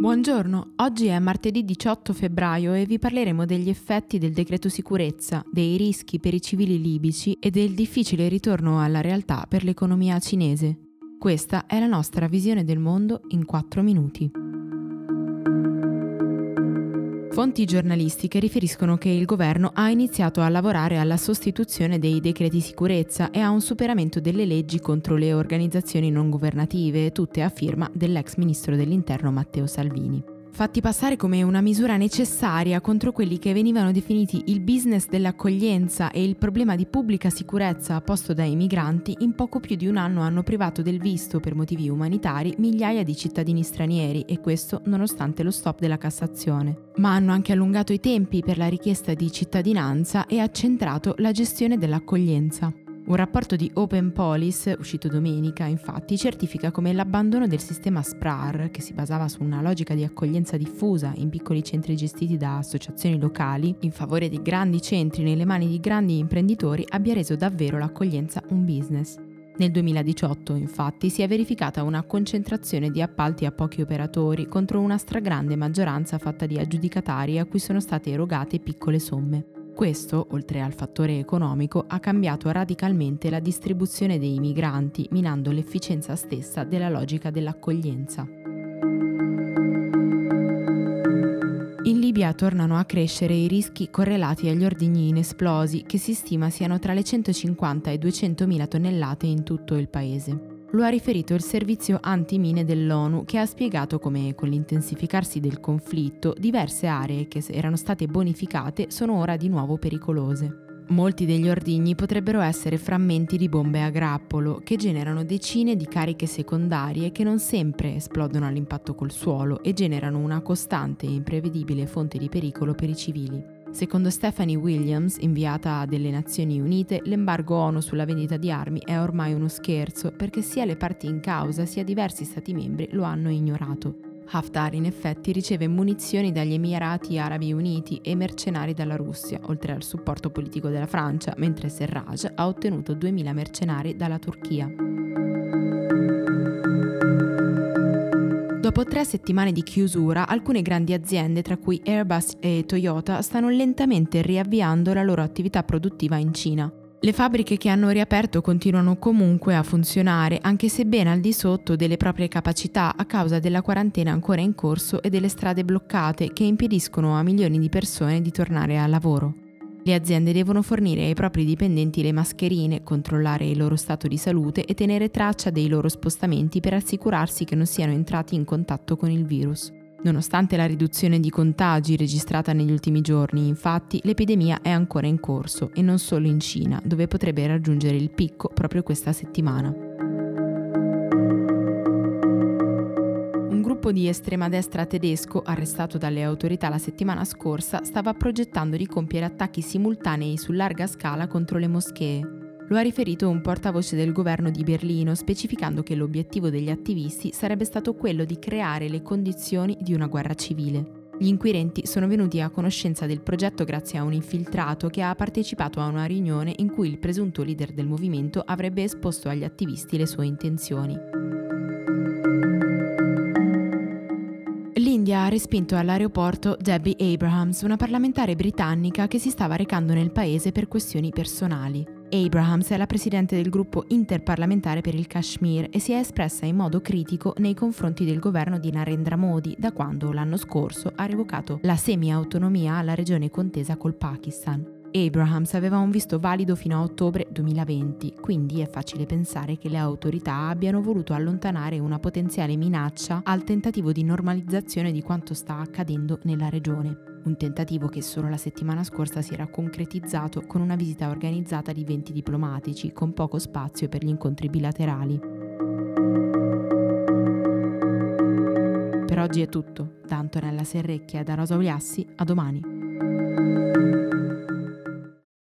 Buongiorno, oggi è martedì 18 febbraio e vi parleremo degli effetti del decreto sicurezza, dei rischi per i civili libici e del difficile ritorno alla realtà per l'economia cinese. Questa è la nostra visione del mondo in 4 minuti. Fonti giornalistiche riferiscono che il governo ha iniziato a lavorare alla sostituzione dei decreti sicurezza e a un superamento delle leggi contro le organizzazioni non governative, tutte a firma dell'ex ministro dell'Interno Matteo Salvini fatti passare come una misura necessaria contro quelli che venivano definiti il business dell'accoglienza e il problema di pubblica sicurezza posto dai migranti, in poco più di un anno hanno privato del visto per motivi umanitari migliaia di cittadini stranieri e questo nonostante lo stop della Cassazione. Ma hanno anche allungato i tempi per la richiesta di cittadinanza e accentrato la gestione dell'accoglienza. Un rapporto di Open Police, uscito domenica, infatti, certifica come l'abbandono del sistema SPRAR, che si basava su una logica di accoglienza diffusa in piccoli centri gestiti da associazioni locali, in favore di grandi centri nelle mani di grandi imprenditori, abbia reso davvero l'accoglienza un business. Nel 2018, infatti, si è verificata una concentrazione di appalti a pochi operatori contro una stragrande maggioranza fatta di aggiudicatari a cui sono state erogate piccole somme. Questo, oltre al fattore economico, ha cambiato radicalmente la distribuzione dei migranti, minando l'efficienza stessa della logica dell'accoglienza. In Libia tornano a crescere i rischi correlati agli ordigni inesplosi, che si stima siano tra le 150 e 200 mila tonnellate in tutto il paese. Lo ha riferito il servizio antimine dell'ONU che ha spiegato come con l'intensificarsi del conflitto diverse aree che erano state bonificate sono ora di nuovo pericolose. Molti degli ordigni potrebbero essere frammenti di bombe a grappolo che generano decine di cariche secondarie che non sempre esplodono all'impatto col suolo e generano una costante e imprevedibile fonte di pericolo per i civili. Secondo Stephanie Williams, inviata delle Nazioni Unite, l'embargo ONU sulla vendita di armi è ormai uno scherzo perché sia le parti in causa sia diversi Stati membri lo hanno ignorato. Haftar in effetti riceve munizioni dagli Emirati Arabi Uniti e mercenari dalla Russia, oltre al supporto politico della Francia, mentre Serraj ha ottenuto 2.000 mercenari dalla Turchia. Dopo tre settimane di chiusura, alcune grandi aziende, tra cui Airbus e Toyota, stanno lentamente riavviando la loro attività produttiva in Cina. Le fabbriche che hanno riaperto continuano comunque a funzionare, anche se ben al di sotto delle proprie capacità a causa della quarantena ancora in corso e delle strade bloccate che impediscono a milioni di persone di tornare al lavoro. Le aziende devono fornire ai propri dipendenti le mascherine, controllare il loro stato di salute e tenere traccia dei loro spostamenti per assicurarsi che non siano entrati in contatto con il virus. Nonostante la riduzione di contagi registrata negli ultimi giorni, infatti, l'epidemia è ancora in corso e non solo in Cina, dove potrebbe raggiungere il picco proprio questa settimana. Gruppo di estrema destra tedesco, arrestato dalle autorità la settimana scorsa, stava progettando di compiere attacchi simultanei su larga scala contro le moschee. Lo ha riferito un portavoce del governo di Berlino, specificando che l'obiettivo degli attivisti sarebbe stato quello di creare le condizioni di una guerra civile. Gli inquirenti sono venuti a conoscenza del progetto grazie a un infiltrato che ha partecipato a una riunione in cui il presunto leader del movimento avrebbe esposto agli attivisti le sue intenzioni. L'India ha respinto all'aeroporto Debbie Abrahams, una parlamentare britannica che si stava recando nel paese per questioni personali. Abrahams è la presidente del gruppo interparlamentare per il Kashmir e si è espressa in modo critico nei confronti del governo di Narendra Modi da quando l'anno scorso ha revocato la semi-autonomia alla regione contesa col Pakistan. Abrahams aveva un visto valido fino a ottobre 2020, quindi è facile pensare che le autorità abbiano voluto allontanare una potenziale minaccia al tentativo di normalizzazione di quanto sta accadendo nella regione. Un tentativo che solo la settimana scorsa si era concretizzato con una visita organizzata di 20 diplomatici, con poco spazio per gli incontri bilaterali. Per oggi è tutto. Da Antonella Serrecchia e da Rosa Uliassi, a domani.